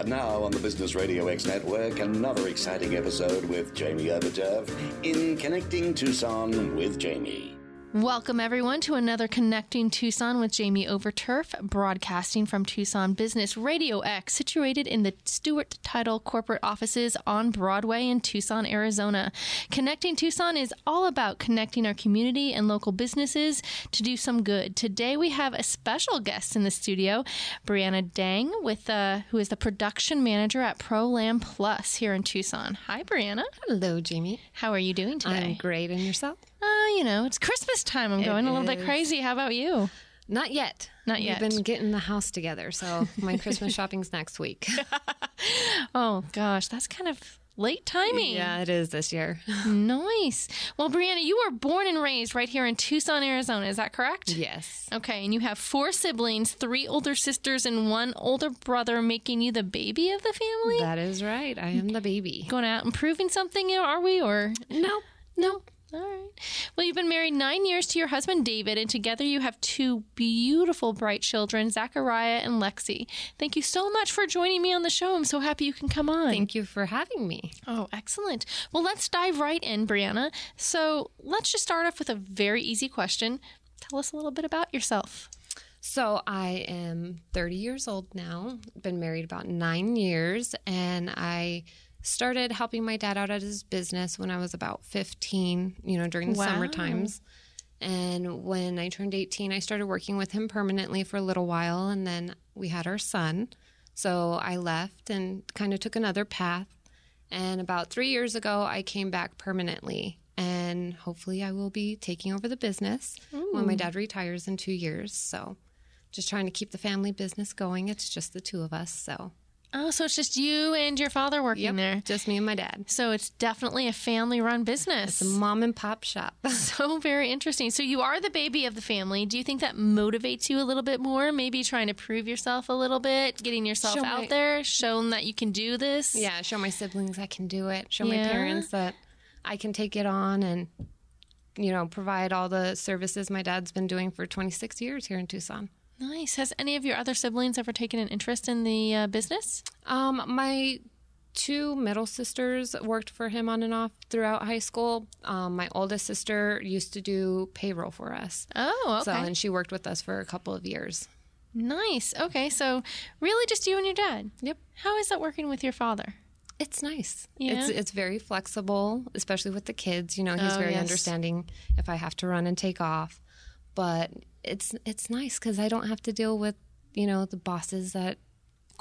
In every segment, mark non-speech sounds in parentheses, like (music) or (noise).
And now on the Business Radio X Network, another exciting episode with Jamie Overturf in Connecting Tucson with Jamie. Welcome, everyone, to another Connecting Tucson with Jamie Overturf, broadcasting from Tucson Business Radio X, situated in the Stewart Title corporate offices on Broadway in Tucson, Arizona. Connecting Tucson is all about connecting our community and local businesses to do some good. Today, we have a special guest in the studio, Brianna Dang, with uh, who is the production manager at ProLam Plus here in Tucson. Hi, Brianna. Hello, Jamie. How are you doing today? I'm great. And yourself? Uh, you know, it's Christmas time. I'm It going a little bit crazy. How about you? Not yet. Not yet. We've been getting the house together, so my Christmas (laughs) shopping's next week. (laughs) Oh gosh, that's kind of late timing. yeah, it is this year. (laughs) Nice. Well, Brianna, you were born and raised right here in Tucson, Arizona. Is that correct? Yes. Okay, and you have four siblings, three older sisters, and one older brother, making you the baby of the family. That is right. I am the baby. Going out and proving something, are we? Or No, no. All right. Well, you've been married nine years to your husband, David, and together you have two beautiful, bright children, Zachariah and Lexi. Thank you so much for joining me on the show. I'm so happy you can come on. Thank you for having me. Oh, excellent. Well, let's dive right in, Brianna. So let's just start off with a very easy question. Tell us a little bit about yourself. So I am 30 years old now, been married about nine years, and I started helping my dad out at his business when I was about 15, you know, during the Wow. summer times. And when I turned 18, I started working with him permanently for a little while, and then we had our son. So I left and kind of took another path. And about three years ago, I came back permanently. And hopefully, I will be taking over the business when my dad retires in two years. So, just trying to keep the family business going. It's just the two of us. So, Oh, so it's just you and your father working yep, there. just me and my dad. So it's definitely a family run business. It's a mom and pop shop. (laughs) so very interesting. So you are the baby of the family. Do you think that motivates you a little bit more? Maybe trying to prove yourself a little bit, getting yourself Show out my- there, showing that you can do this. yeah, show my siblings I can do it. Show Yeah. my parents that I can take it on and, you know, provide all the services my dad's been doing for 26 years here in Tucson. Nice. Has any of your other siblings ever taken an interest in the uh, business? Um, my two middle sisters worked for him on and off throughout high school. Um, my oldest sister used to do payroll for us. Oh, okay. So, and she worked with us for a couple of years. nice. Okay, so really just you and your dad. Yep. How is that working with your father? It's nice. Yeah? It's it's very flexible, especially with the kids. You know, he's Oh, very yes. understanding if I have to run and take off. But it's it's nice because I don't have to deal with you know the bosses that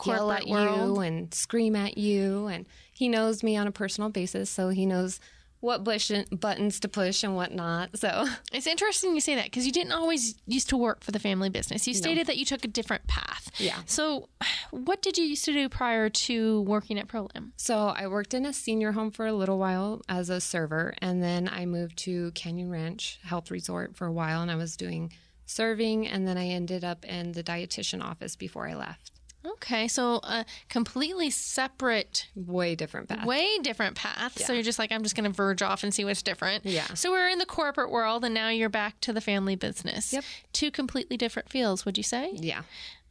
yell at world. you and scream at you, and he knows me on a personal basis, so he knows what bush buttons to push and what not. So (laughs) It's interesting you say that because you didn't always used to work for the family business. You stated that you took a different path. Yeah. So, what did you used to do prior to working at ProLam? So I worked in a senior home for a little while as a server, and then I moved to Canyon Ranch Health Resort for a while, and I was doing serving, and then I ended up in the dietitian office before I left. Okay, so a completely separate, Way different path. way different path. So you're just like, I'm just going to verge off and see what's different. Yeah. So we're in the corporate world, and now you're back to the family business. Yep. Two completely different fields, would you say? Yeah.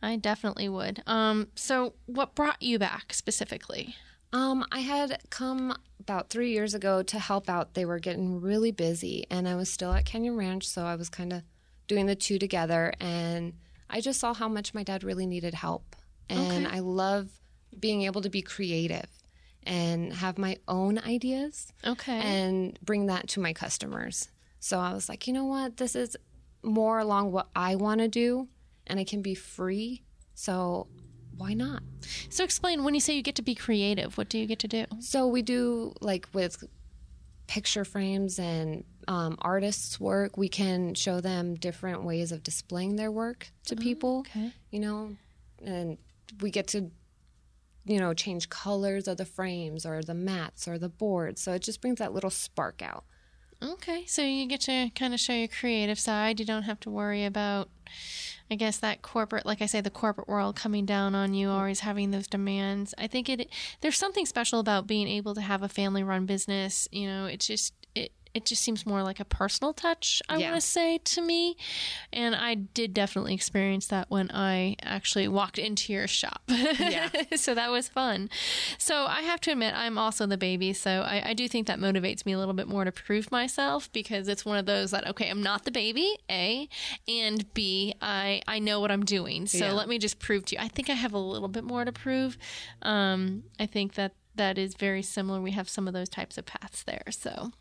I definitely would. Um, so what brought you back specifically? Um, I had come about three years ago to help out. They were getting really busy, and I was still at Canyon Ranch, so I was kind of doing the two together. And I just saw how much my dad really needed help. And I love being able to be creative and have my own ideas Okay. and bring that to my customers. So I was like, you know what? This is more along what I want to do, and I can be free. So why not? So explain when you say you get to be creative, what do you get to do? So we do like with picture frames and um, artists' work. We can show them different ways of displaying their work to people. okay. You know, and we get to you know change colors of the frames or the mats or the boards. So it just brings that little spark out. Okay, so you get to kind of show your creative side. You don't have to worry about, I guess, that corporate, like I say, the corporate world coming down on you, mm. always having those demands. I think it there's something special about being able to have a family-run business. You know, it's just it just seems more like a personal touch, I Yeah. want to say to me. And I did definitely experience that when I actually walked into your shop. Yeah. (laughs) so that was fun. So I have to admit, I'm also the baby. So I, I do think that motivates me a little bit more to prove myself because it's one of those that, okay, I'm not the baby, A, and B, I, I know what I'm doing. So Yeah. let me just prove to you. I think I have a little bit more to prove. Um, I think that that is very similar. We have some of those types of paths there. So,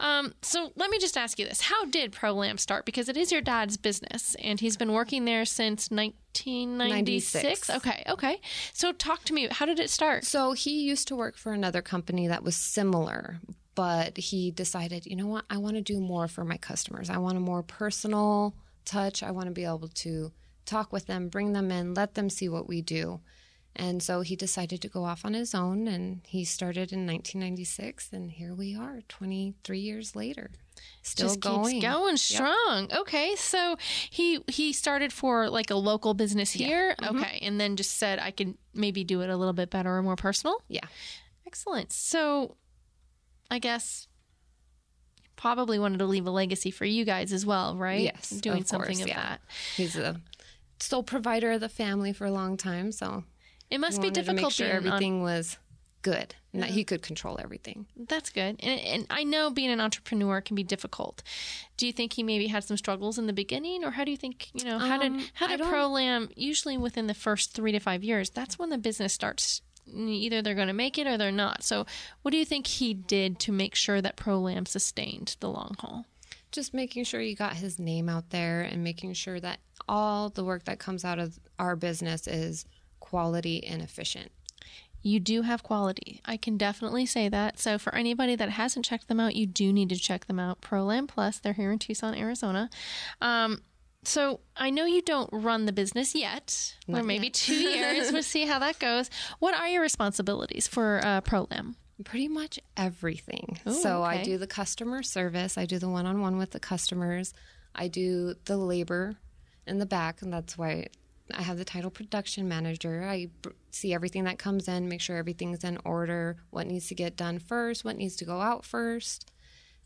um, so let me just ask you this: How did ProLam start? Because it is your dad's business, and he's been working there since 1996. 96. Okay, okay. So talk to me. How did it start? So he used to work for another company that was similar, but he decided, you know what, I want to do more for my customers. I want a more personal touch. I want to be able to talk with them, bring them in, let them see what we do. And so he decided to go off on his own and he started in 1996 and here we are 23 years later. Still just going. going strong. Okay, so he he started for like a local business here. Mm-hmm. Okay, and then just said I can maybe do it a little bit better or more personal. Yeah. Excellent. So, I guess probably wanted to leave a legacy for you guys as well, right? Yes. doing of something course, of yeah. that. He's a sole provider of the family for a long time, so It must be wanted to difficult make sure being on- everything was good and that he could control everything. That's good. And, and I know being an entrepreneur can be difficult. Do you think he maybe had some struggles in the beginning, or how do you think you know how did Um, how did ProLam usually within the first three to five years? That's when the business starts. Either they're going to make it or they're not. So, what do you think he did to make sure that ProLam sustained the long haul? Just making sure you got his name out there and making sure that all the work that comes out of our business is quality and efficient. You do have quality. I can definitely say that. So for anybody that hasn't checked them out, you do need to check them out. ProLam Plus, they're here in Tucson, Arizona. Um, so I know you don't run the business yet, or maybe yet. two years. We'll see how that goes. What are your responsibilities for uh, ProLam? Pretty much everything. Ooh, so okay. I do the customer service, I do the one on one with the customers, I do the labor in the back, and that's why I have the title production manager. I see everything that comes in, make sure everything's in order, what needs to get done first, what needs to go out first.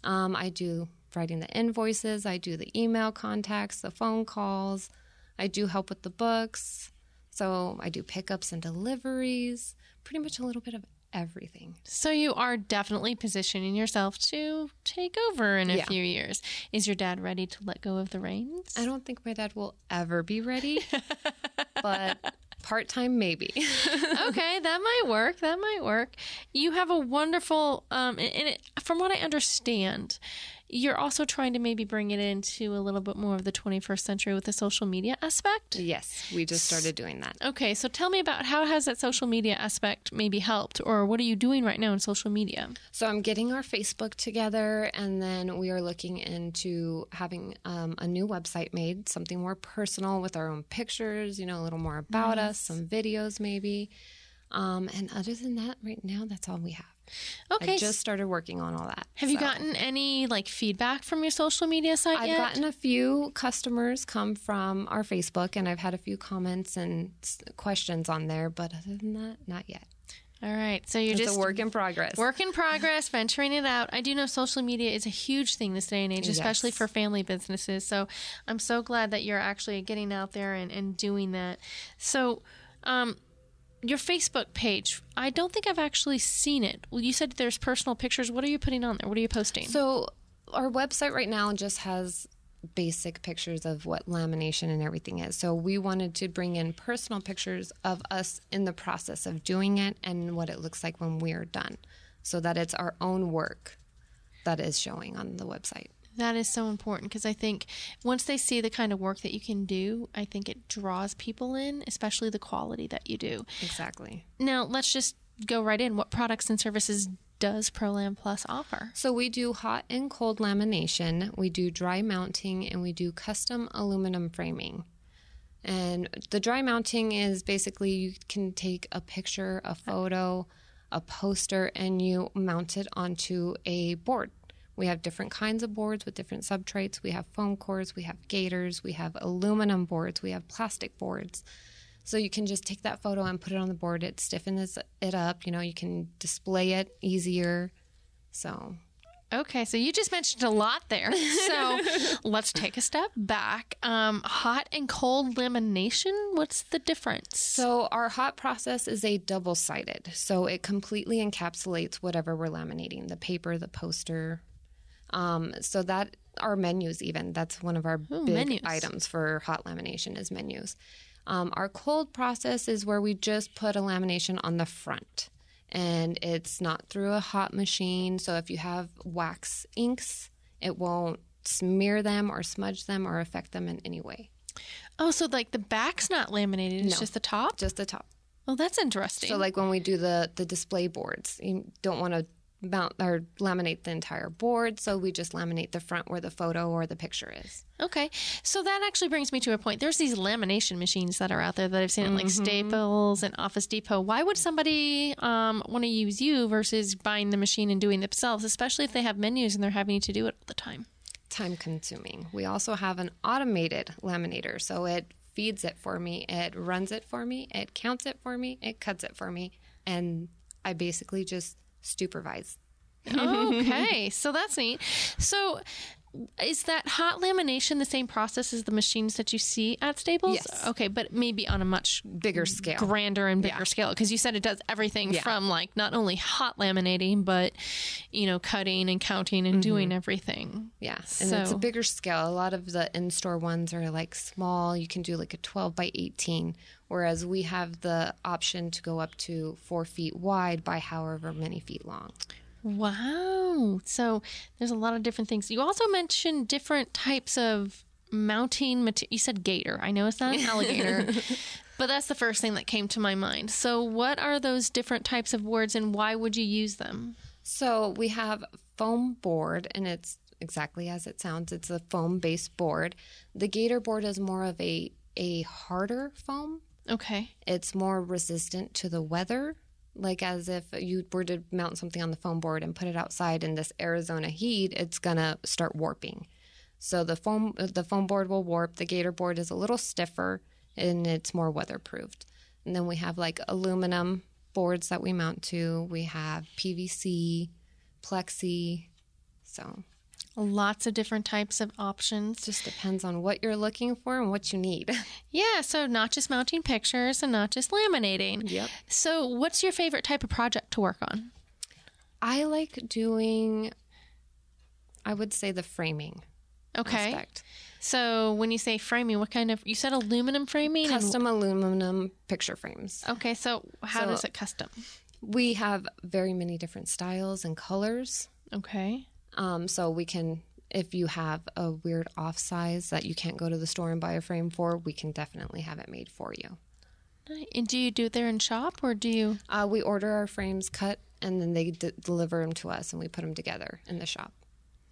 Um, I do writing the invoices, I do the email contacts, the phone calls, I do help with the books. So I do pickups and deliveries, pretty much a little bit of everything. So you are definitely positioning yourself to take over in a Yeah. few years. Is your dad ready to let go of the reins? I don't think my dad will ever be ready, (laughs) but part time maybe. (laughs) okay, that might work. That might work. You have a wonderful, um, and it, from what I understand, you're also trying to maybe bring it into a little bit more of the 21st century with the social media aspect. yes, we just started doing that. Okay, so tell me about how has that social media aspect maybe helped, or what are you doing right now in social media? So I'm getting our Facebook together, and then we are looking into having um, a new website made, something more personal with our own pictures, you know, a little more about us, some videos maybe. Um, and other than that, right now, that's all we have. Okay, I just started working on all that. have you gotten any like feedback from your social media site I've yet? gotten a few customers come from our Facebook, and I've had a few comments and questions on there. But other than that, not yet. All right, so you're It's just a work in progress. Work in progress, venturing it out. I do know social media is a huge thing this day and age, especially Yes. for family businesses. So I'm so glad that you're actually getting out there and, and doing that. So, um, your Facebook page, I don't think I've actually seen it. Well, you said there's personal pictures. What are you putting on there? What are you posting? So our website right now just has basic pictures of what lamination and everything is. So we wanted to bring in personal pictures of us in the process of doing it and what it looks like when we're done, so that it's our own work that is showing on the website. That is so important because I think once they see the kind of work that you can do, I think it draws people in, especially the quality that you do. Exactly. Now, let's just go right in. What products and services does ProLam Plus offer? So we do hot and cold lamination, we do dry mounting, and we do custom aluminum framing. And the dry mounting is basically you can take a picture, a photo, a poster, and you mount it onto a board. We have different kinds of boards with different substrates. We have foam cores, we have gators, we have aluminum boards, we have plastic boards. So you can just take that photo and put it on the board. It stiffens it up. You know, you can display it easier. So Okay, so you just mentioned a lot there. (laughs) So let's take a step back. Um, hot and cold lamination, what's the difference? So our hot process is a double sided. So it completely encapsulates whatever we're laminating the paper, the poster. Um, so that our menus, even that's one of our big menus. items for hot lamination is menus. Um, our cold process is where we just put a lamination on the front and it's not through a hot machine. So if you have wax inks, it won't smear them or smudge them or affect them in any way. Oh, so like the back's not laminated, it's No. just the top? Just the top. Oh, that's interesting. So like when we do the the display boards, you don't want to mount or laminate the entire board, so we just laminate the front where the photo or the picture is. Okay. So that actually brings me to a point. There's these lamination machines that are out there that I've seen at like Staples and Office Depot. Why would somebody um, want to use you versus buying the machine and doing it themselves, especially if they have menus and they're having to do it all the time? Time consuming. We also have an automated laminator, so it feeds it for me, it runs it for me, it counts it for me, it cuts it for me, and I basically just supervise. (laughs) okay. (laughs) So that's neat. So is that hot lamination the same process as the machines that you see at Staples? Yes. Okay, but maybe on a much Bigger scale. grander and bigger scale because you said it does everything Yeah. from like not only hot laminating but you know cutting and counting and mm-hmm. doing everything Yeah, and it's a bigger scale. A lot of the in-store ones are like small. You can do like a 12 by 18, whereas we have the option to go up to four feet wide by however many feet long. Wow so there's a lot of different things you also mentioned different types of mounting material you said gator i know it's not an alligator (laughs) but that's the first thing that came to my mind so what are those different types of boards and why would you use them So we have foam board, and it's exactly as it sounds. It's a foam-based board. The Gator board is more of a a harder foam. okay It's more resistant to the weather. Like as if you were to mount something on the foam board and put it outside in this Arizona heat, it's gonna start warping. So the foam the foam board will warp. The Gator board is a little stiffer and it's more weatherproofed. And then we have like aluminum boards that we mount to. We have PVC, plexi. So lots of different types of options just depends on what you're looking for and what you need. (laughs) Yeah, so not just mounting pictures and not just laminating. Yep. So, what's your favorite type of project to work on? I like doing I would say the framing Okay. aspect. So, when you say framing, what kind of you said aluminum framing? and- Custom aluminum picture frames. okay, so how So- does it custom? We have very many different styles and colors. Okay. Um, so we can, if you have a weird off size that you can't go to the store and buy a frame for, we can definitely have it made for you. And do you do it there in shop or do you? Uh, we order our frames cut and then they d- deliver them to us and we put them together in the shop.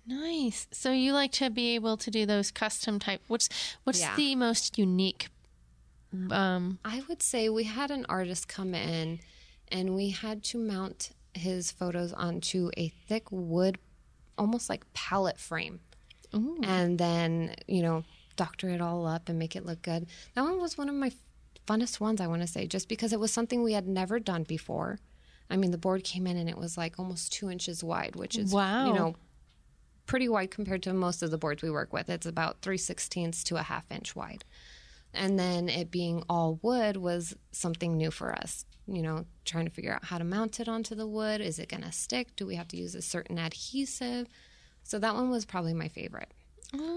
Nice. So you like to be able to do those custom type. What's what's Yeah. the most unique? Um. I would say we had an artist come in and we had to mount his photos onto a thick wood, almost like palette frame. And then, you know, doctor it all up and make it look good. That one was one of my funnest ones, I want to say, just because it was something we had never done before. I mean, the board came in and it was like almost two inches wide, which is, Wow. you know, pretty wide compared to most of the boards we work with. It's about three sixteenths to a half inch wide. And then it being all wood was something new for us. You know, trying to figure out how to mount it onto the wood. Is it going to stick? Do we have to use a certain adhesive? So that one was probably my favorite,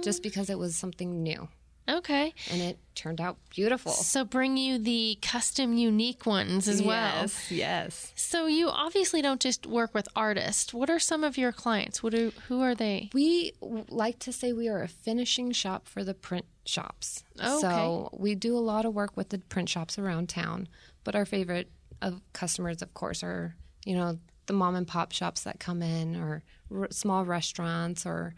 just oh. because it was something new Okay. and it turned out beautiful. So bring you the custom, unique ones as well. Yes, yes. So you obviously don't just work with artists. What are some of your clients? What are who are they? We like to say we are a finishing shop for the print shops. Oh, So we do a lot of work with the print shops around town, but our favorite of customers, of course, are you know the mom and pop shops that come in, or r- small restaurants, or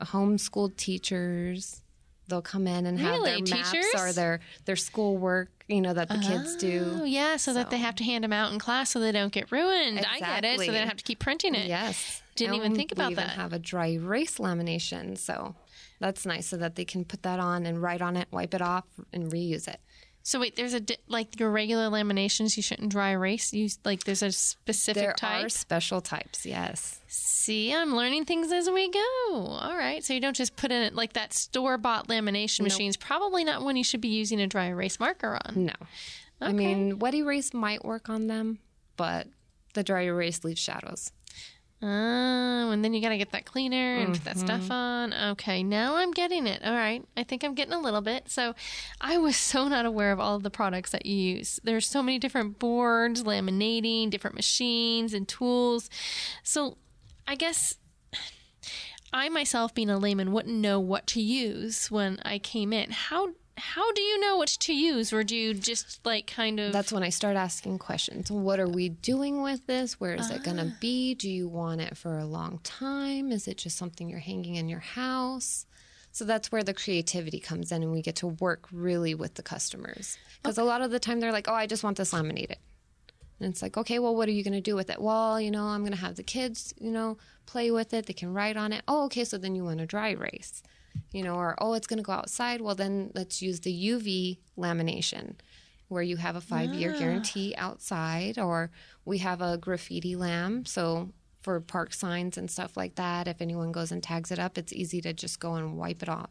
homeschooled teachers. They'll come in and have Really? their maps Teachers? or their their schoolwork, you know, that the kids do. Oh yeah, so, that they have to hand them out in class so they don't get ruined. I get it. So they don't have to keep printing it. Yes. Didn't even think about that. we even that. have a dry erase lamination, so that's nice so that they can put that on and write on it, wipe it off, and reuse it. So wait, there's a di- like your regular laminations you shouldn't dry erase. You like there's a specific There type. are special types, yes. See, I'm learning things as we go. All right, so you don't just put in it like that store bought lamination machine is probably not one you should be using a dry erase marker on. No. Okay. I mean, wet erase might work on them, but the dry erase leaves shadows. Oh, and then you got to get that cleaner and put that Mm-hmm. stuff on. Okay, now I'm getting it. All right. I think I'm getting a little bit. So I was (laughs) so not aware of all of the products that you use. There's so many different boards, laminating, different machines and tools. So I guess (sighs) I myself, being a layman, wouldn't know what to use when I came in. How how do you know which to use, or do you just like kind of? That's when I start asking questions. What are we doing with this? Where is it going to ah. be? Do you want it for a long time? Is it just something you're hanging in your house? So that's where the creativity comes in, and we get to work really with the customers. Because a lot of the time they're like, oh, I just want this laminated. And it's like, okay, well, what are you going to do with it? Well, you know, I'm going to have the kids, you know, play with it. They can write on it. Oh, okay, so then you want a dry erase, you know, or oh, it's going to go outside. Well, then let's use the UV lamination where you have a five year ah. guarantee outside, or we have a graffiti lamb. So for park signs and stuff like that, if anyone goes and tags it up, it's easy to just go and wipe it off.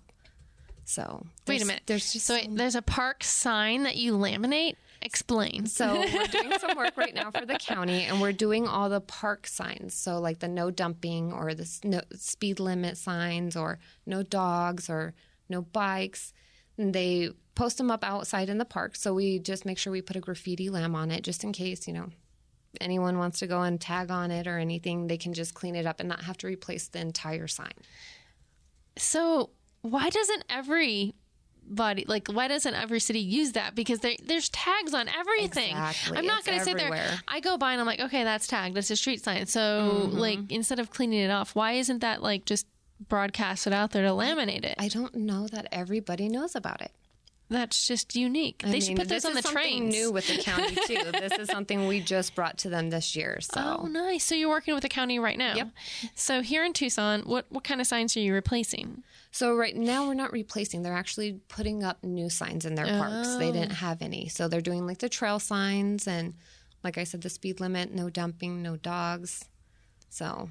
So Wait a minute. There's just so wait, there's a park sign that you laminate. Explain. So we're doing some work right now for the county, and we're doing all the park signs. So like the no dumping or the no speed limit signs, or no dogs or no bikes. And they post them up outside in the park. So we just make sure we put a graffiti lamb on it, just in case you know anyone wants to go and tag on it or anything. They can just clean it up and not have to replace the entire sign. So why doesn't every body like why doesn't every city use that? Because there, there's tags on everything. Exactly. i'm not It's going to sit there. i go by and i'm like okay that's tagged. That's a street sign so mm-hmm. like instead of cleaning it off why isn't that like just broadcast broadcasted out there to laminate it? I don't know that everybody knows about it. That's just unique I they should put this on the train. new with the county too. (laughs) this is something we just brought to them this year. So oh nice so you're working with the county right now Yep. so here in tucson what what kind of signs are you replacing So right now we're not replacing. They're actually putting up new signs in their parks. They didn't oh. have any. So they're doing like the trail signs and like I said the speed limit, no dumping, no dogs. So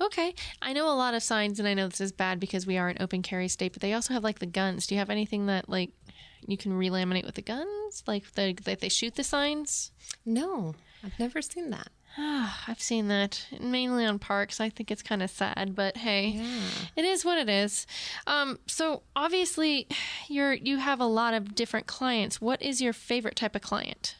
Okay. I know a lot of signs, and I know this is bad because we are an open carry state, but they also have like the guns. Do you have anything that like you can relaminate with the guns? Like the, that they shoot the signs? no, I've never seen that. I've seen that mainly on parks. I think it's kind of sad, but hey, it is what it is. Um, so obviously, you're you have a lot of different clients. What is your favorite type of client?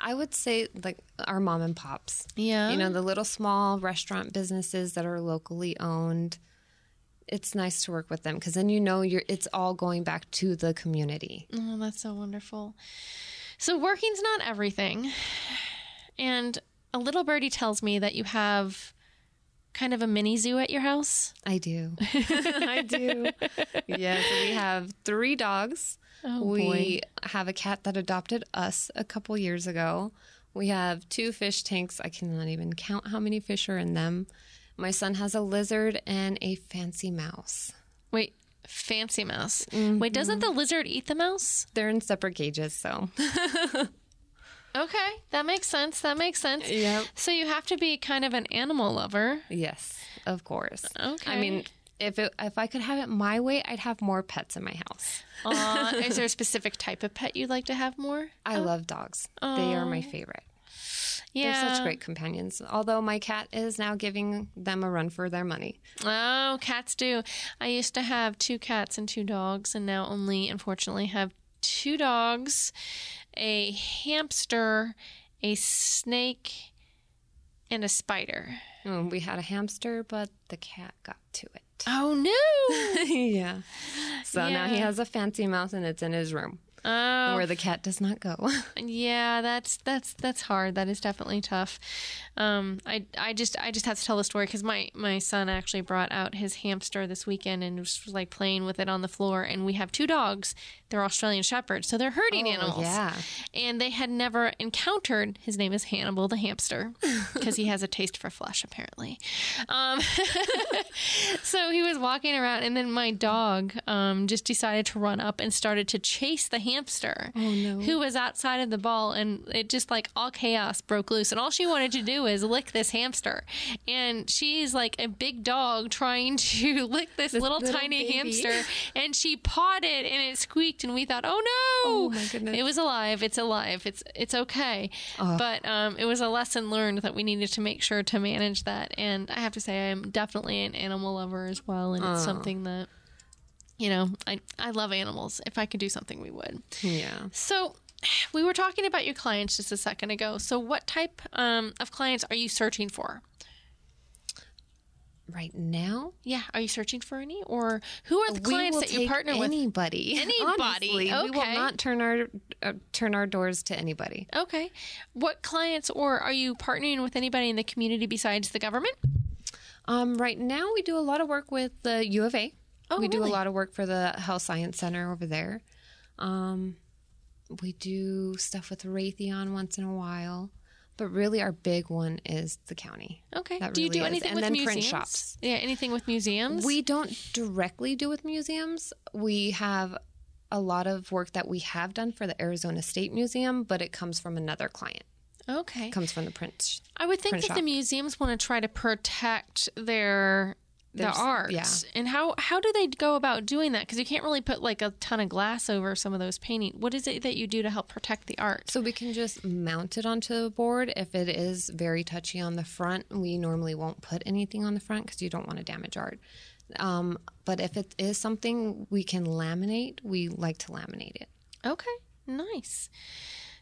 I would say like our mom and pops. Yeah. You know, the little small restaurant businesses that are locally owned. It's nice to work with them because then you know you're it's all going back to the community. Oh, that's so wonderful. So working's not everything. And a little birdie tells me that you have kind of a mini zoo at your house. I do. (laughs) I do. Yes, we have three dogs. Oh, we have a cat that adopted us a couple years ago. We have two fish tanks. I cannot even count how many fish are in them. My son has a lizard and a fancy mouse. Wait, fancy mouse. Wait, doesn't the lizard eat the mouse? They're in separate cages, so (laughs) (laughs) Okay, that makes sense. That makes sense. Yep. So you have to be kind of an animal lover. yes, of course. Okay. I mean, if it, if I could have it my way, I'd have more pets in my house. Uh, is there a (laughs) specific type of pet you'd like to have more? I love dogs. They are my favorite. Yeah. They're such great companions. Although my cat is now giving them a run for their money. Oh, cats do. I used to have two cats and two dogs, and now only, unfortunately, have two dogs, a hamster, a snake, and a spider. Mm, We had a hamster, but the cat got to it. Oh no! (laughs) yeah. So now he has a fancy mouse and it's in his room Oh, where the cat does not go. (laughs) yeah, that's that's that's hard. That is definitely tough. Um, I I just I just have to tell the story because my my son actually brought out his hamster this weekend and was like playing with it on the floor. And we have two dogs. They're Australian shepherds, so they're herding animals. Oh, yeah. and they had never encountered his name is hannibal the hamster (laughs) because he has a taste for flesh apparently um, (laughs) so he was walking around and then my dog um, just decided to run up and started to chase the hamster Oh, no. who was outside of the ball and it just like all chaos broke loose and all she wanted to do is lick this hamster. And she's like a big dog trying (laughs) to lick this, little, little tiny baby. hamster and she pawed it and it squeaked and we thought oh no! Oh, my goodness. it was alive. It's alive. It's it's okay. But um, it was a lesson learned that we needed to make sure to manage that and i have to say i'm definitely an animal lover as well and it's something that you know I, I love animals. If i could do something we would. Yeah. so (sighs) we were talking about your clients just a second ago. So what type um, of clients are you searching for? Right now, yeah. Are you searching for any? Or who are the we clients that you partner with? anybody. (laughs) Anybody, Honestly, we will not turn our uh, turn our doors to anybody. okay. What clients or are you partnering with anybody in the community besides the government? Um, right now, we do a lot of work with the U of A. Oh, we do a lot of work for the Health Science Center over there. Um, we do stuff with Raytheon once in a while, but really our big one is the county. okay That do you really do is. anything And with then museums print shops. yeah anything with museums We don't directly do with museums. We have a lot of work that we have done for the Arizona State Museum, but it comes from another client. okay comes from the print. I would think that the museums want to try to protect their the There's- art. yeah. And how how do they go about doing that? Because you can't really put like a ton of glass over some of those paintings. What is it that you do to help protect the art? So we can just mount it onto the board. If it is very touchy on the front, we normally won't put anything on the front because you don't want to damage art. Um, but if it is something we can laminate, we like to laminate it. Okay, nice.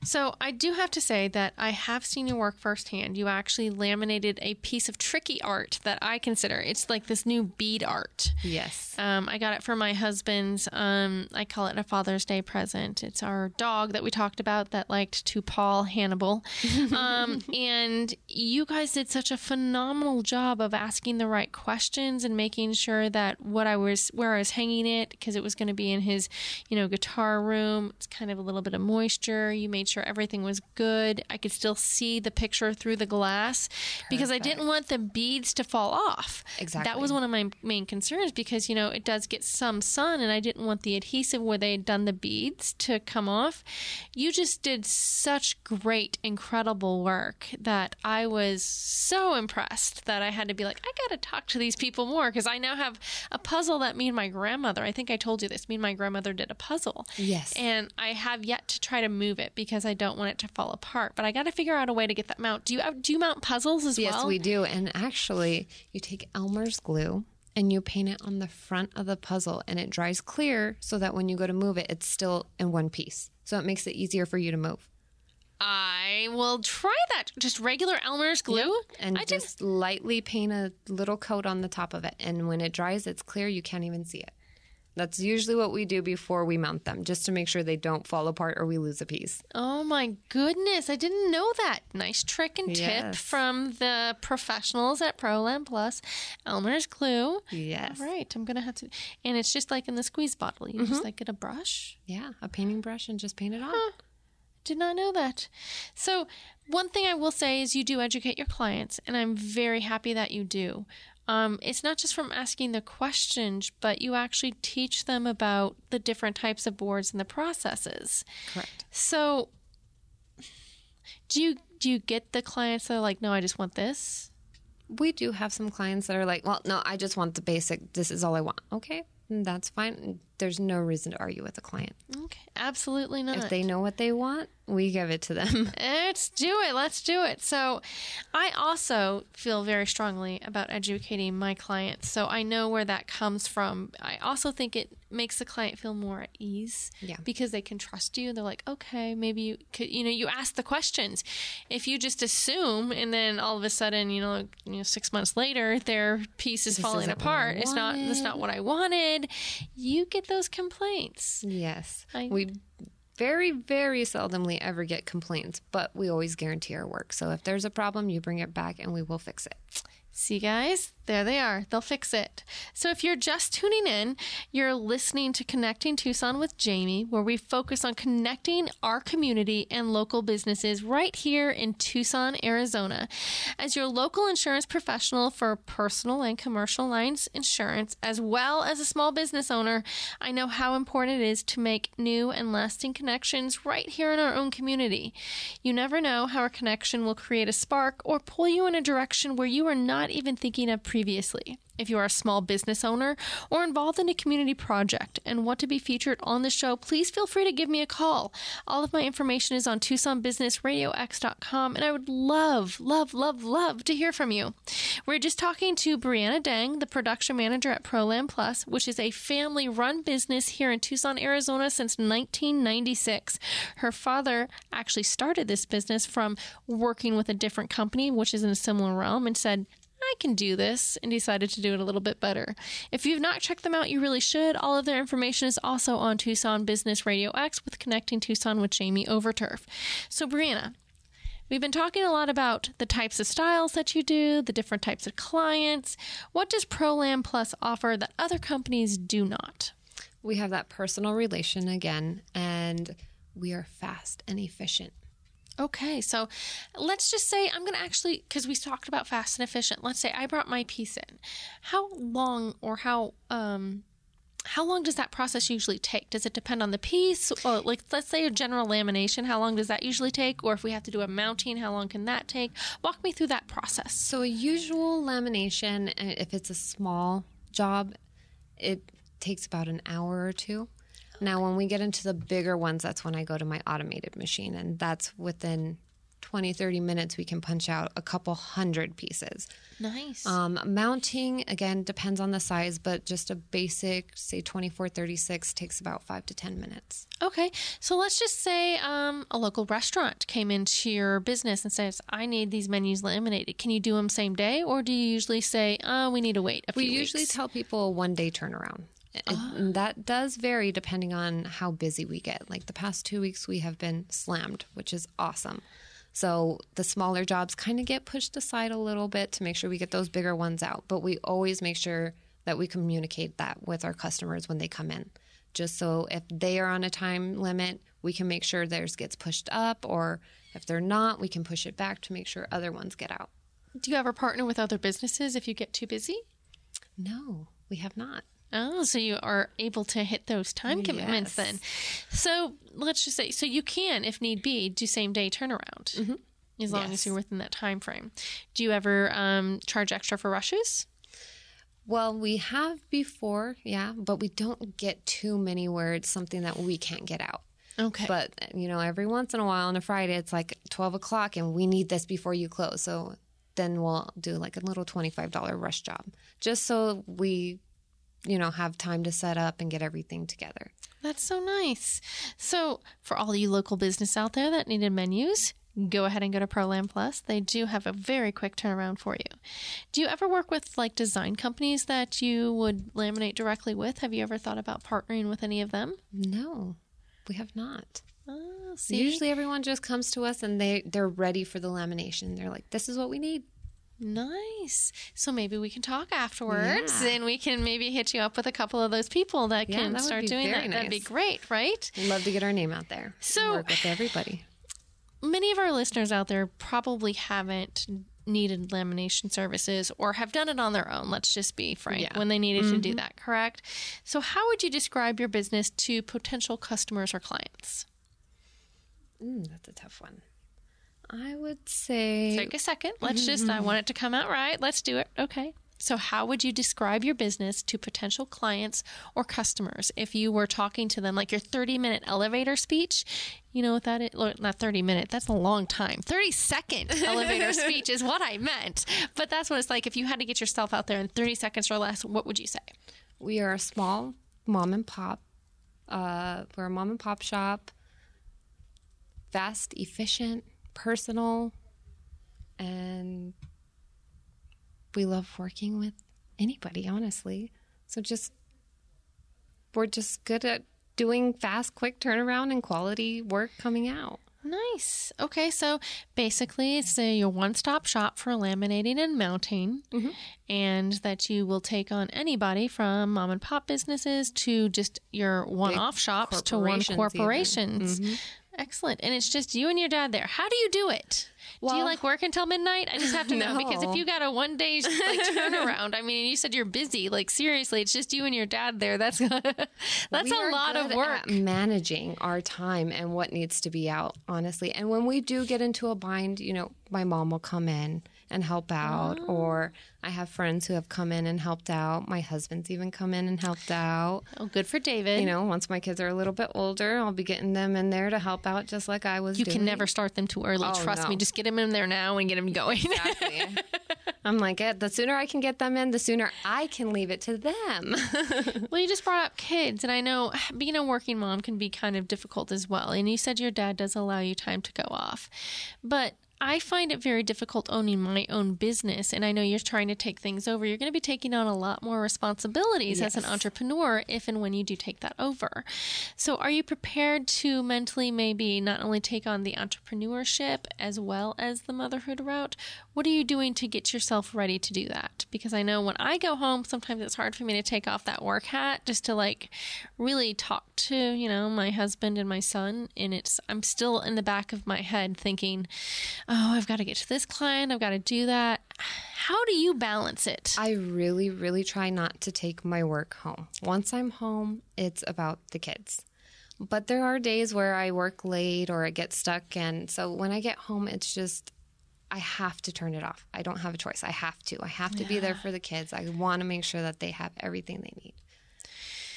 So I do have to say that I have seen your work firsthand. You actually laminated a piece of tricky art that I consider it's like this new bead art. Yes. Um, I got it for my husband's. Um, I call it a Father's Day present. It's our dog that we talked about that liked to paw Hannibal. (laughs) Um, and you guys did such a phenomenal job of asking the right questions and making sure that what I was, where I was hanging it, because it was going to be in his, you know, guitar room. It's kind of a little bit of moisture. You made sure everything was good. I could still see the picture through the glass because I didn't want the beads to fall off. Exactly. That was one of my main concerns because you know it does get some sun and I didn't want the adhesive where they had done the beads to come off. You just did such great incredible work that I was so impressed that I had to be like I got to talk to these people more because I now have a puzzle that me and my grandmother, I think I told you this, me and my grandmother did a puzzle. Yes. And I have yet to try to move it because I don't want it to fall apart, but I got to figure out a way to get that mount. Do you uh, do you mount puzzles as Yes, well? Yes, we do. And actually, you take Elmer's glue and you paint it on the front of the puzzle and it dries clear so that when you go to move it, it's still in one piece. So it makes it easier for you to move. I will try that. Just regular Elmer's glue. And I just lightly paint a little coat on the top of it. And when it dries, it's clear. You can't even see it. That's usually what we do before we mount them, just to make sure they don't fall apart or we lose a piece. Oh my goodness! I didn't know that. Nice trick and tip Yes. from the professionals at ProLam Plus. Elmer's glue. Yes. All right, I'm gonna have to. And it's just like in the squeeze bottle. You Mm-hmm. just like get a brush. Yeah, a painting brush and just paint it on. Did not know that. So, one thing I will say is you do educate your clients, and I'm very happy that you do. Um, it's not just from asking the questions, but you actually teach them about the different types of boards and the processes. Correct. So, do you do you get the clients that are like, no, I just want this? We do have some clients that are like, well, no, I just want the basic. This is all I want. Okay, that's fine. There's no reason to argue with a client. Okay, absolutely not. If they know what they want, we give it to them. (laughs) Let's do it. Let's do it. So, I also feel very strongly about educating my clients. So, I know where that comes from. I also think it makes the client feel more at ease Yeah. because they can trust you. They're like, okay, maybe you could, you know, you ask the questions. If you just assume and then all of a sudden, you know, you know, six months later, their piece is falling what I apart. It's not, that's not what I wanted. You get those complaints. yes, I- we very, very seldomly ever get complaints, but we always guarantee our work. So if there's a problem, you bring it back and we will fix it. See, guys, there they are. They'll fix it. So, if you're just tuning in, you're listening to Connecting Tucson with Jamie, where we focus on connecting our community and local businesses right here in Tucson, Arizona. As your local insurance professional for personal and commercial lines insurance, as well as a small business owner, I know how important it is to make new and lasting connections right here in our own community. You never know how a connection will create a spark or pull you in a direction where you are not even thinking of previously. If you are a small business owner or involved in a community project and want to be featured on the show, please feel free to give me a call. All of my information is on TucsonBusinessRadioX.com, and I would love, love, love, love to hear from you. We're just talking to Brianna Dang, the production manager at ProLam Plus, which is a family run business here in Tucson, Arizona since 1996. Her father actually started this business from working with a different company, which is in a similar realm, and said, I can do this, and decided to do it a little bit better. If you've not checked them out, you really should. All of their information is also on Tucson Business Radio X with Connecting Tucson with Jamie Overturf. So, Brianna, We've been talking a lot about the types of styles that you do, the different types of clients. What does ProLam Plus offer that other companies do not? We have that personal relation again, and we are fast and efficient. Okay, so let's just say I'm going to actually, because we talked about fast and efficient. Let's say I brought my piece in. How long or how um, how long does that process usually take? Does it depend on the piece? Or like let's say a general lamination, how long does that usually take? Or if we have to do a mounting, how long can that take? Walk me through that process. So a usual lamination, uh, if it's a small job, it takes about an hour or two. Now, when we get into the bigger ones, that's when I go to my automated machine, and that's within 20, 30 minutes, we can punch out a couple hundred pieces. Nice. Um, mounting, again, depends on the size, but just a basic, say 2436, takes about five to 10 minutes. Okay, so let's just say um, a local restaurant came into your business and says, "I need these menus laminated." Can you do them same day, or do you usually say, "Oh, we need to wait a few We usually weeks"? tell people a one day turnaround. It- ah. and that does vary depending on how busy we get. Like the past two weeks, we have been slammed, which is awesome. So the smaller jobs kind of get pushed aside a little bit to make sure we get those bigger ones out. But we always make sure that we communicate that with our customers when they come in. Just so if they are on a time limit, we can make sure theirs gets pushed up, or if they're not, we can push it back to make sure other ones get out. Do you ever partner with other businesses if you get too busy? No, we have not. Oh, so you are able to hit those time commitments Yes. then. So let's just say, so you can, if need be, do same day turnaround, as long as you're within that time frame. Do you ever um, charge extra for rushes? Well, we have before, yeah, but we don't get too many words, something that we can't get out. Okay, But, you know, every once in a while on a Friday, it's like 12 o'clock and we need this before you close. So then we'll do like a little $25 rush job just so we, you know, have time to set up and get everything together. That's so nice. So, for all you local business out there that needed menus, go ahead and go to ProLam Plus. They do have a very quick turnaround for you. Do you ever work with like design companies that you would laminate directly with? Have you ever thought about partnering with any of them? No, we have not. Oh? Usually everyone just comes to us and they, they're ready for the lamination. They're like, this is what we need. Nice. So maybe we can talk afterwards Yeah. and we can maybe hit you up with a couple of those people that Yeah, can that start doing that. That'd be great, right? Love to get our name out there. So- work with everybody. many of our listeners out there probably haven't needed lamination services or have done it on their own. Let's just be frank Yeah. when they needed to do that, correct? So, how would you describe your business to potential customers or clients? Mm, that's a tough one. I would say Take a second. Let's just, I want it to come out right. Let's do it. Okay. So, how would you describe your business to potential clients or customers if you were talking to them like your 30 minute elevator speech? You know what that is? Look, Not 30 minute, that's a long time. 30 second (laughs) elevator speech is what I meant. But that's what it's like. If you had to get yourself out there in 30 seconds or less, what would you say? we are a small mom and pop. Uh, we're a mom and pop shop. Fast, efficient, personal, and we love working with anybody, honestly. So just we're just good at doing fast, quick turnaround and quality work coming out. Nice. Okay, so basically, it's a, your one stop shop for laminating and mounting, mm-hmm. and that you will take on anybody from mom and pop businesses to just your one off shops to one corporations even. Mm-hmm. Excellent. And it's just you and your dad there. How do you do it? do you like work until midnight? I just have to (laughs) know because if you got a one day like (laughs) turnaround, I mean, you said you're busy. Like seriously, it's just you and your dad there. That's (laughs) that's We a lot of work. managing our time and what needs to be out, honestly. And when we do get into a bind, you know, my mom will come in and help out, Oh. or I have friends who have come in and helped out. My husband's even come in and helped out. Oh, good for David. You know, once my kids are a little bit older, I'll be getting them in there to help out, just like I was. you doing. can never start them too early. Oh, Trust no. me. Just get them in there now and get them going. Exactly. (laughs) I'm like, eh, the sooner I can get them in, the sooner I can leave it to them. (laughs) Well, you just brought up kids, and I know being a working mom can be kind of difficult as well. And you said your dad does allow you time to go off. But I find it very difficult owning my own business, and I know you're trying to take things over. You're going to be taking on a lot more responsibilities as an entrepreneur if and when you do take that over. So, are you prepared to mentally maybe not only take on the entrepreneurship as well as the motherhood route? What are you doing to get yourself ready to do that? Because I know when I go home, sometimes it's hard for me to take off that work hat just to like really talk to, you know, my husband and my son. And it's, I'm still in the back of my head thinking, oh, I've got to get to this client, I've got to do that. How do you balance it? I really, really try not to take my work home. Once I'm home, it's about the kids. But there are days where I work late or I get stuck. And so when I get home, it's just, I have to turn it off. I don't have a choice. I have to. I have to be there for the kids. I want to make sure that they have everything they need.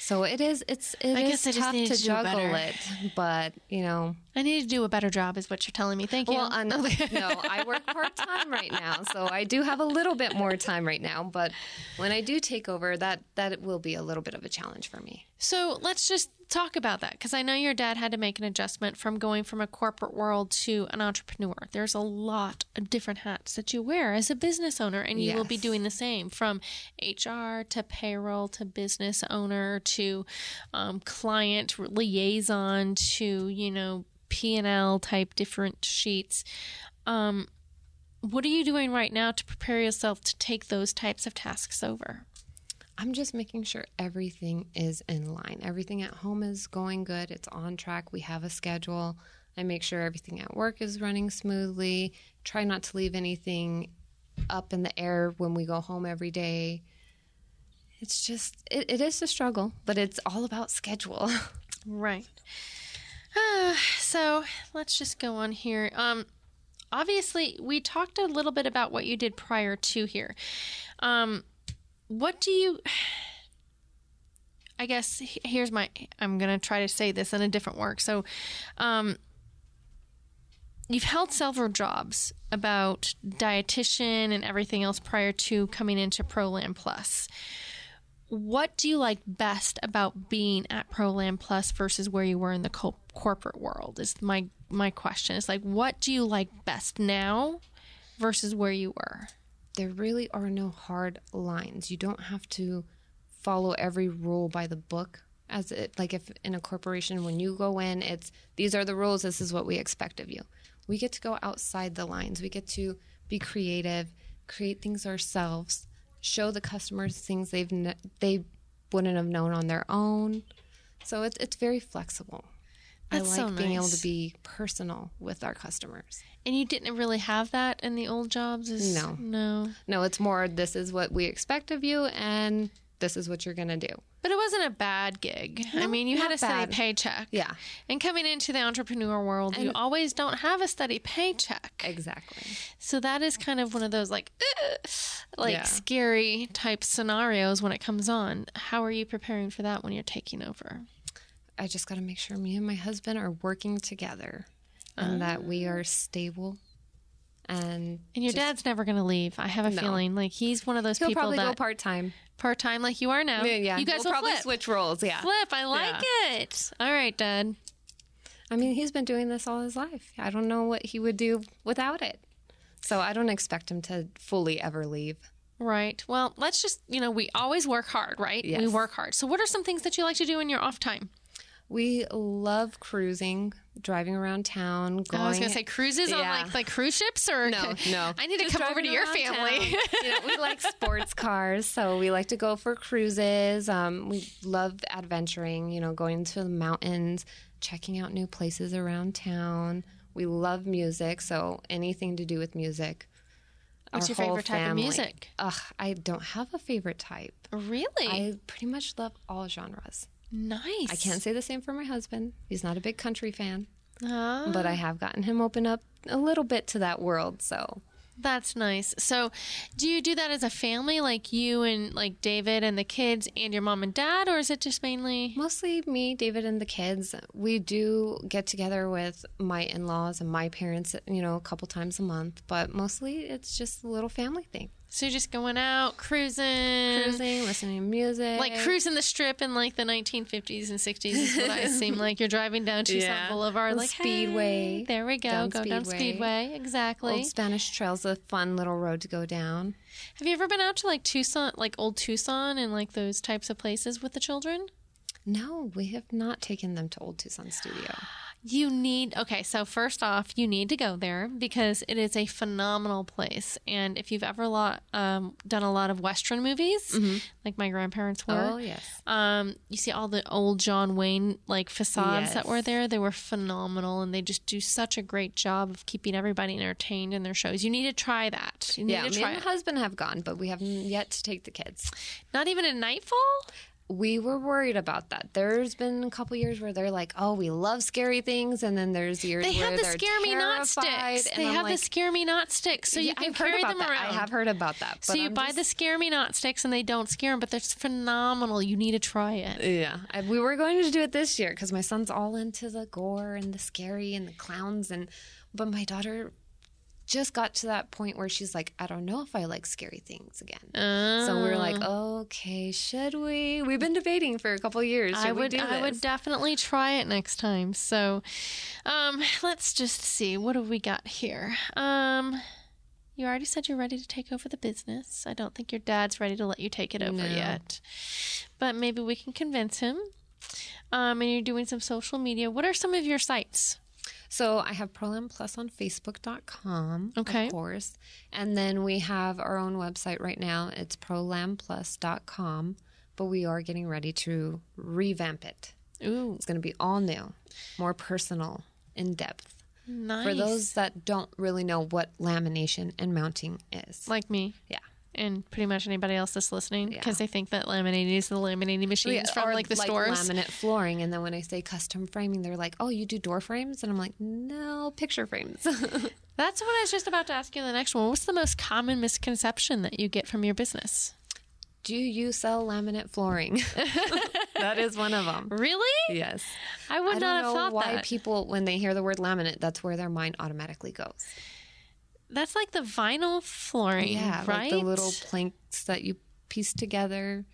So it is, it's, it I is guess I just tough need to to juggle better. it. But, you know, I need to do a better job, is what you're telling me. Thank you. well, uh, (laughs) no, no, I work part time right now, so I do have a little bit more time right now. But when I do take over, that that will be a little bit of a challenge for me. So let's just talk about that because I know your dad had to make an adjustment from going from a corporate world to an entrepreneur. There's a lot of different hats that you wear as a business owner, and you will be doing the same from HR to payroll to business owner to um, client liaison to you know P and L type different sheets. Um, what are you doing right now to prepare yourself to take those types of tasks over? I'm just making sure everything is in line. Everything at home is going good. It's on track. We have a schedule. I make sure everything at work is running smoothly. Try not to leave anything up in the air when we go home every day. It's just, it, it is a struggle, but it's all about schedule. (laughs) Right. Uh, so let's just go on here. Um, obviously, we talked a little bit about what you did prior to here. Um, what do you? I guess here's my. I'm gonna try to say this in a different work. So, um, you've held several jobs about dietitian and everything else prior to coming into ProLam Plus what do you like best about being at ProLam Plus versus where you were in the co- corporate world? Is my my question. It's like, what do you like best now versus where you were? There really are no hard lines. You don't have to follow every rule by the book. As it, like if in a corporation, when you go in, it's these are the rules. This is what we expect of you. We get to go outside the lines. We get to be creative, create things ourselves, show the customers things they've they wouldn't have known on their own. So it's it's very flexible. That's I so like being able to be personal with our customers. And you didn't really have that in the old jobs. Is, No. no. No, it's more this is what we expect of you and this is what you're going to do. But it wasn't a bad gig. I mean, you had a steady bad. paycheck. Yeah. And coming into the entrepreneur world, you always don't have a steady paycheck. Exactly. So that is kind of one of those like, like Yeah. scary type scenarios when it comes on. How are you preparing for that when you're taking over? I just got to make sure me and my husband are working together and that we are ah. stable. And, And your just- dad's never going to leave. I have a No. feeling like he's one of those he'll people probably go that part time. part time like you are now. Yeah, you guys we'll will probably flip. switch roles. Yeah. Flip. I like it. All right, Dad. I mean, he's been doing this all his life. I don't know what he would do without it. So I don't expect him to fully ever leave. Right. Well, let's just you know we always work hard, right? We work hard. So, what are some things that you like to do in your off time? We love cruising. driving around town. Going, I was gonna say cruises on Yeah. like like cruise ships or No, (laughs) no. I need to Just come over to your family. town. You know, we (laughs) like sports cars, so we like to go for cruises. Um, we love adventuring, you know, going to the mountains, checking out new places around town. We love music, so anything to do with music. What's Our your favorite type of music? Ugh, I don't have a favorite type. really I pretty much love all genres. Nice. I can't say the same for my husband. He's not a big country fan, Ah, but I have gotten him open up a little bit to that world. So that's nice. So, do you do that as a family, like you and like David and the kids and your mom and dad, or is it just mainly? mostly me, David, and the kids. We do get together with my in laws and my parents, you know, a couple times a month, but mostly it's just a little family thing. So you're just going out cruising, Cruising, listening to music. like cruising the strip in like the 1950s and 60s is what I (laughs) seem like. You're driving down Tucson Yeah. Boulevard, like Speedway, hey, there we go, down go down Speedway. Speedway, exactly. Old Spanish Trail's a fun little road to go down. Have you ever been out to like Tucson, like old Tucson, and like those types of places with the children? No, we have not taken them to Old Tucson Studio. You need, okay, so first off, you need to go there because it is a phenomenal place. And if you've ever lot, um, done a lot of Western movies, like my grandparents were, Oh, yes. um, you see all the old John Wayne like facades that were there. They were phenomenal, and they just do such a great job of keeping everybody entertained in their shows. You need to try that. You need Yeah, to me try and my husband have gone, but we haven't yet to take the kids. Not even at nightfall. We were worried about that. There's been a couple years where they're like, "Oh, we love scary things," and then there's years They where have the scare me not sticks. They I'm have the scare me not sticks, so you Yeah, can I've heard carry about them that. around. I have heard about that. So you I'm buy just- the scare me not sticks, and they don't scare them, but they're phenomenal. You need to try it. Yeah, I, we were going to do it this year because my son's all into the gore and the scary and the clowns, and but my daughter just got to that point where she's like, I don't know if I like scary things again. so we are like, Ah. okay, should we? We've been debating for a couple years. Should I we would I would definitely try it next time. So um let's just see what have we got here. Um you already said you're ready to take over the business. I don't think your dad's ready to let you take it over No. yet. But maybe we can convince him. Um and you're doing some social media. What are some of your sites? So I have ProLam Plus on Facebook.com, Okay. of course. And then we have our own website right now. It's prolamplus.com, but we are getting ready to revamp it. Ooh, It's going to be all new, more personal, in depth. nice. For those that don't really know what lamination and mounting is. like me. yeah. And pretty much anybody else that's listening, Yeah. because they think that laminating is the laminating machines from or like the stores. laminate flooring. And then when I say custom framing, they're like, oh, you do door frames? And I'm like, no, picture frames. (laughs) That's what I was just about to ask you in the next one. What's the most common misconception that you get from your business? do you sell laminate flooring? (laughs) that is one of them. Really? Yes. I would I not have thought why that. people, when they hear the word laminate, that's where their mind automatically goes. That's like the vinyl flooring, Yeah, right? like the little planks that you piece together.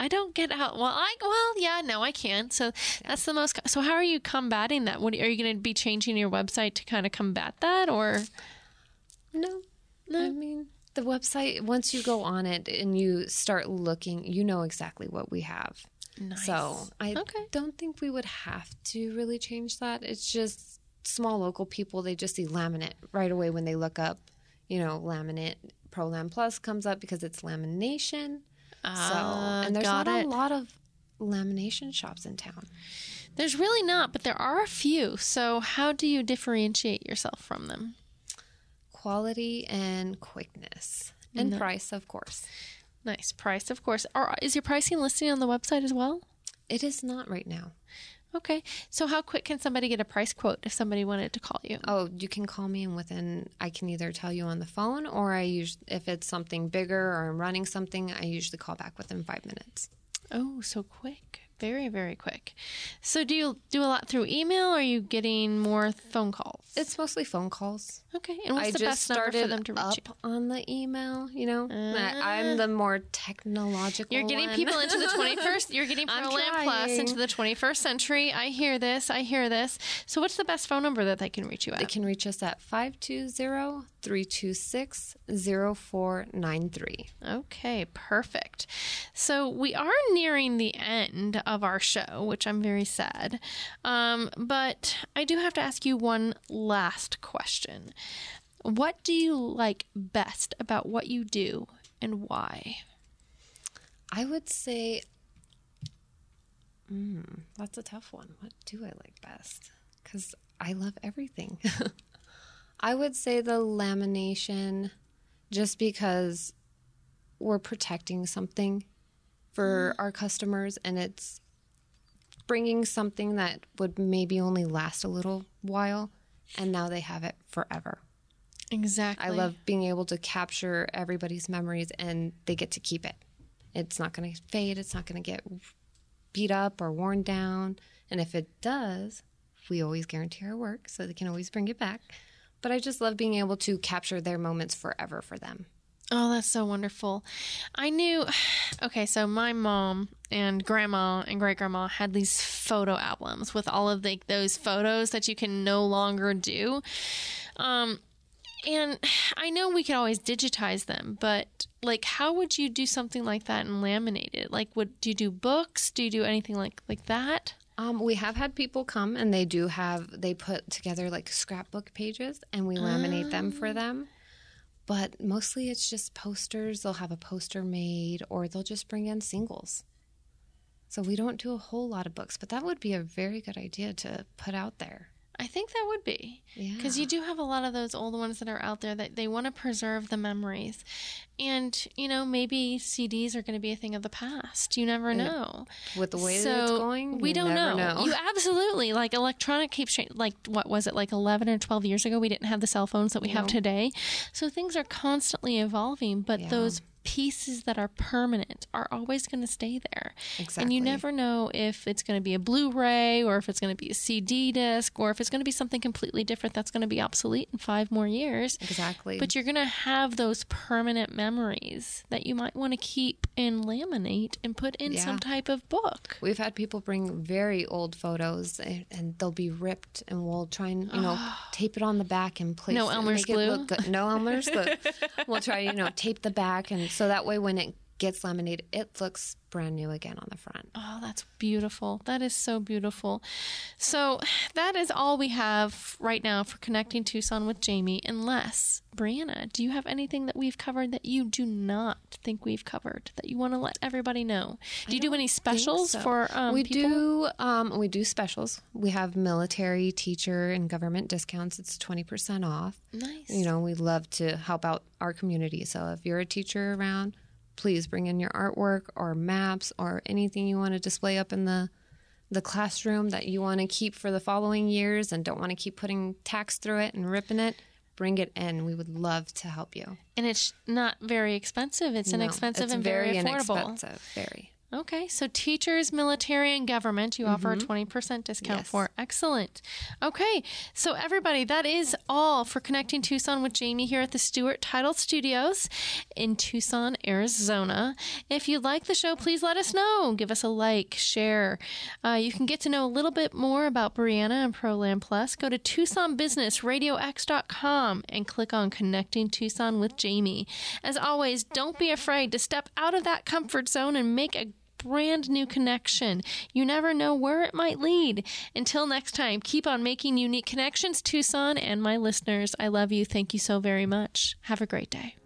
I don't get how. Well, I well, yeah, no, I can't. So that's the most. So how are you combating that? What are you going to be changing your website to kind of combat that, or No, I mean the website. Once you go on it and you start looking, you know exactly what we have. nice? So I Okay. don't think we would have to really change that. It's just small local people. They just see laminate right away when they look up. You know, laminate ProLam Plus comes up because it's lamination. Ah, so and there's not it. a lot of lamination shops in town. There's really not, but there are a few. So how do you differentiate yourself from them? Quality and quickness and price, of course. Nice price, of course. Or is your pricing listing on the website as well? It is not right now. Okay. So how quick can somebody get a price quote if somebody wanted to call you? Oh, you can call me and within I can either tell you on the phone or I use if it's something bigger or I'm running something, I usually call back within five minutes. Oh, so quick. Very, very quick. So do you do a lot through email or are you getting more phone calls? It's mostly phone calls. Okay. And what's I the just best number started for them to reach up you? on the email. You know, I, I'm ah. the more technological. You're getting one. people into the (laughs) 21st. You're getting I'm Plus into the 21st century. I hear this. I hear this. So what's the best phone number that they can reach you at They can reach us at 520-326-0493. Okay, perfect. So we are nearing the end of our show, which I'm very sad. Um, but I do have to ask you one last question. What do you like best about what you do and why? I would say, mm, that's a tough one. What do I like best? Because I love everything. (laughs) I would say the lamination, just because we're protecting something for mm-hmm. our customers and it's bringing something that would maybe only last a little while and now they have it forever. Exactly. I love being able to capture everybody's memories and they get to keep it. It's not going to fade, it's not going to get beat up or worn down. And if it does, we always guarantee our work so they can always bring it back. But I just love being able to capture their moments forever for them. Oh, that's so wonderful. I knew. (sighs) Okay, so my mom and grandma and great grandma had these photo albums with all of the, those photos that you can no longer do. Um, and (sighs) I know we could always digitize them, but like, how would you do something like that and laminate it? Like, would do you do books? Do you do anything like like that? Um, we have had people come and they do have they put together like scrapbook pages and we laminate them for them. But mostly it's just posters. They'll have a poster made or they'll just bring in singles. So we don't do a whole lot of books, but that would be a very good idea to put out there. I think that would be Yeah. because you do have a lot of those old ones that are out there that they want to preserve the memories, and you know maybe CDs are going to be a thing of the past. You never know. With the way that it's going, we don't know. know. You absolutely like electronic keeps changing. Like what was it like eleven or twelve years ago? We didn't have the cell phones that we have today, so things are constantly evolving. But Yeah. those pieces that are permanent are always going to stay there. And you never know if it's going to be a Blu-ray or if it's going to be a CD disc or if it's going to be something completely different that's going to be obsolete in 5 more years. Exactly. But you're going to have those permanent memories that you might want to keep and laminate and put in some type of book. We've had people bring very old photos and, and they'll be ripped, and we'll try and you know (gasps) tape it on the back and place No it Elmer's glue? No Elmer's glue. (laughs) we'll try you know tape the back, and so that way when it gets laminated, it looks brand new again on the front. Oh, that's beautiful. That is so beautiful. So, that is all we have right now for connecting Tucson with Jamie. Unless, Brianna, do you have anything that we've covered that you do not think we've covered that you want to let everybody know? Do you do any specials so. for um, we people? do um, we do specials. We have military, teacher, and government discounts. It's twenty percent off. Nice. You know, we love to help out our community. So if you're a teacher around, please bring in your artwork or maps or anything you want to display up in the the classroom that you want to keep for the following years and don't want to keep putting tacks through it and ripping it. Bring it in. We would love to help you. and it's not very expensive. It's No, inexpensive it's and very, affordable. inexpensive. Very. Okay, so teachers, military, and government, you offer a 20% discount Yes. for. Excellent. Okay, so everybody, that is all for Connecting Tucson with Jamie here at the Stewart Title Studios in Tucson, Arizona. If you like the show, please let us know. Give us a like, share. Uh, you can get to know a little bit more about Brianna and ProLam Plus. Go to TucsonBusinessRadioX.com and click on Connecting Tucson with Jamie. As always, don't be afraid to step out of that comfort zone and make a brand new connection. You never know where it might lead. Until next time, keep on making unique connections, Tucson and my listeners. I love you. Thank you so very much. Have a great day.